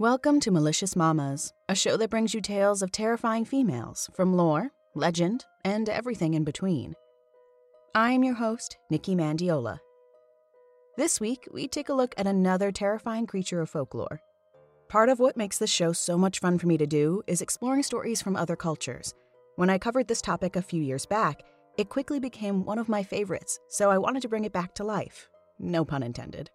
Welcome to Malicious Mamas, a show that brings you tales of terrifying females from lore, legend, and everything in between. I am your host, Nikki Mandiola. This week, we take a look at another terrifying creature of folklore. Part of what makes this show so much fun for me to do is exploring stories from other cultures. When I covered this topic a few years back, it quickly became one of my favorites, so I wanted to bring it back to life. No pun intended.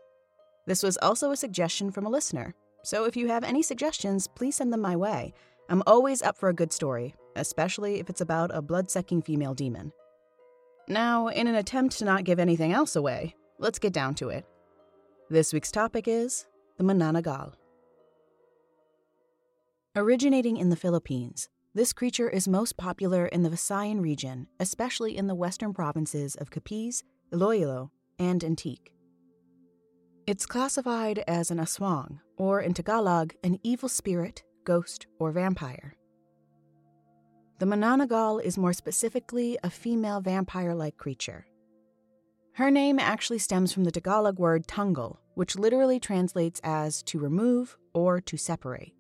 This was also a suggestion from a listener, so if you have any suggestions, please send them my way. I'm always up for a good story, especially if it's about a blood sucking female demon. Now, in an attempt to not give anything else away, let's get down to it. This week's topic is the Manananggal. Originating in the Philippines, this creature is most popular in the Visayan region, especially in the western provinces of Capiz, Iloilo, and Antique. It's classified as an aswang, or in Tagalog, an evil spirit, ghost, or vampire. The Manananggal is more specifically a female vampire like creature. Her name actually stems from the Tagalog word tanggal, which literally translates as to remove or to separate.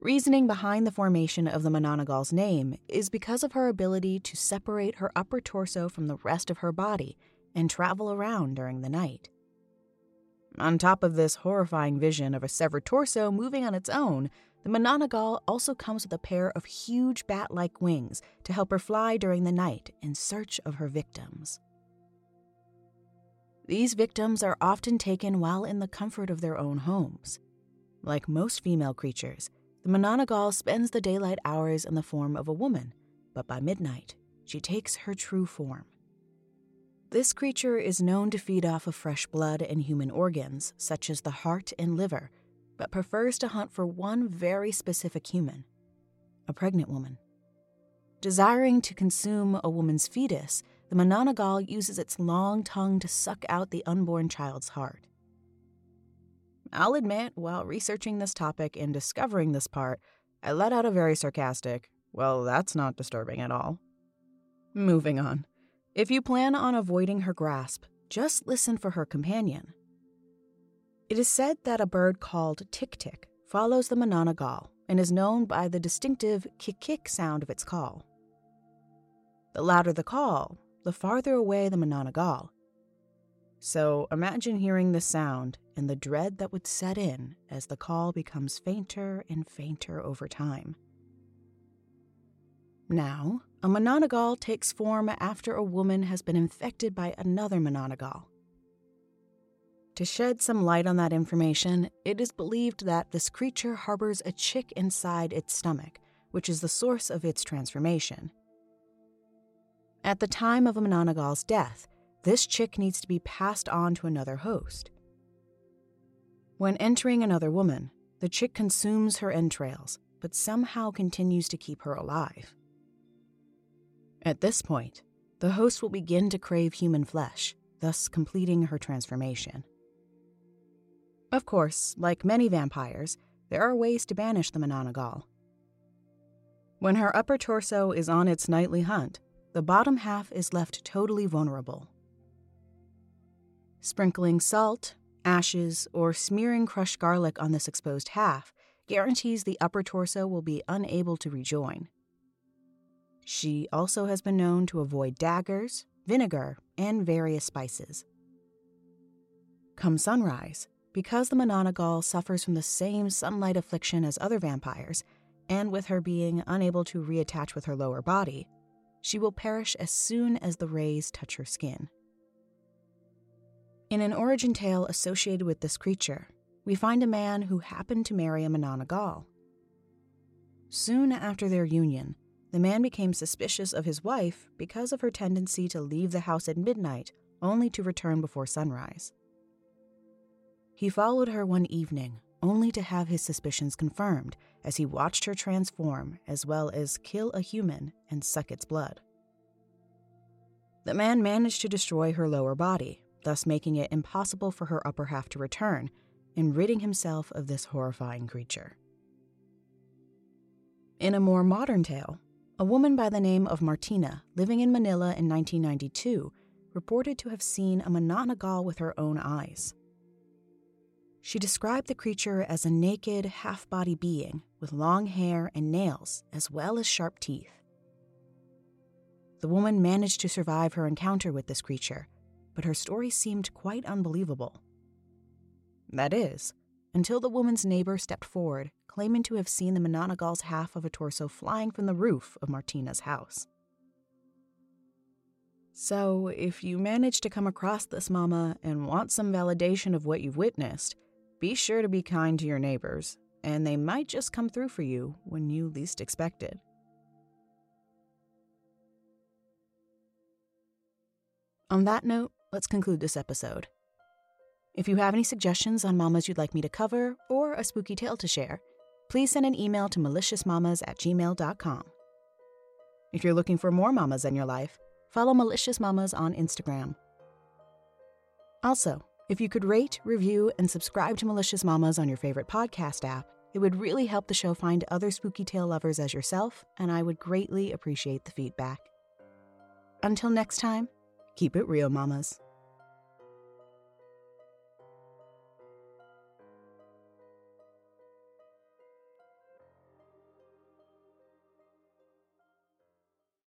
Reasoning behind the formation of the Manananggal's name is because of her ability to separate her upper torso from the rest of her body and travel around during the night. On top of this horrifying vision of a severed torso moving on its own, the Manananggal also comes with a pair of huge bat like wings to help her fly during the night in search of her victims. These victims are often taken while in the comfort of their own homes. Like most female creatures, the Manananggal spends the daylight hours in the form of a woman, but by midnight, she takes her true form. This creature is known to feed off of fresh blood and human organs, such as the heart and liver, but prefers to hunt for one very specific human a pregnant woman. Desiring to consume a woman's fetus, the Manananggal uses its long tongue to suck out the unborn child's heart. I'll admit, while researching this topic and discovering this part, I let out a very sarcastic, well, that's not disturbing at all. Moving on. If you plan on avoiding her grasp, just listen for her companion. It is said that a bird called tik tik follows the Manananggal and is known by the distinctive kick kick sound of its call. The louder the call, the farther away the Manananggal. So imagine hearing the sound and the dread that would set in as the call becomes fainter and fainter over time. Now, a Manananggal takes form after a woman has been infected by another Manananggal. To shed some light on that information, it is believed that this creature harbors a chick inside its stomach, which is the source of its transformation. At the time of a Manananggal's death, this chick needs to be passed on to another host. When entering another woman, the chick consumes her entrails, but somehow continues to keep her alive. At this point, the host will begin to crave human flesh, thus completing her transformation. Of course, like many vampires, there are ways to banish the Manananggal. When her upper torso is on its nightly hunt, the bottom half is left totally vulnerable. Sprinkling salt, ashes, or smearing crushed garlic on this exposed half guarantees the upper torso will be unable to rejoin. She also has been known to avoid daggers, vinegar, and various spices. Come sunrise, because the Manananggal suffers from the same sunlight affliction as other vampires, and with her being unable to reattach with her lower body, she will perish as soon as the rays touch her skin. In an origin tale associated with this creature, we find a man who happened to marry a Manananggal. Soon after their union, the man became suspicious of his wife because of her tendency to leave the house at midnight only to return before sunrise. He followed her one evening, only to have his suspicions confirmed as he watched her transform as well as kill a human and suck its blood. The man managed to destroy her lower body, thus making it impossible for her upper half to return and ridding himself of this horrifying creature. In a more modern tale, a woman by the name of Martina, living in Manila in 1992, reported to have seen a Manananggal with her own eyes. She described the creature as a naked, half body being with long hair and nails, as well as sharp teeth. The woman managed to survive her encounter with this creature, but her story seemed quite unbelievable. That is, until the woman's neighbor stepped forward, claiming to have seen the Manananggal's half of a torso flying from the roof of Martina's house. So, if you manage to come across this mama and want some validation of what you've witnessed, be sure to be kind to your neighbors, and they might just come through for you when you least expect it. On that note, let's conclude this episode. If you have any suggestions on mamas you'd like me to cover or a spooky tale to share, please send an email to maliciousmamas at gmail.com. If you're looking for more mamas in your life, follow Malicious Mamas on Instagram. Also, if you could rate, review, and subscribe to Malicious Mamas on your favorite podcast app, it would really help the show find other spooky tale lovers as yourself, and I would greatly appreciate the feedback. Until next time, keep it real, mamas.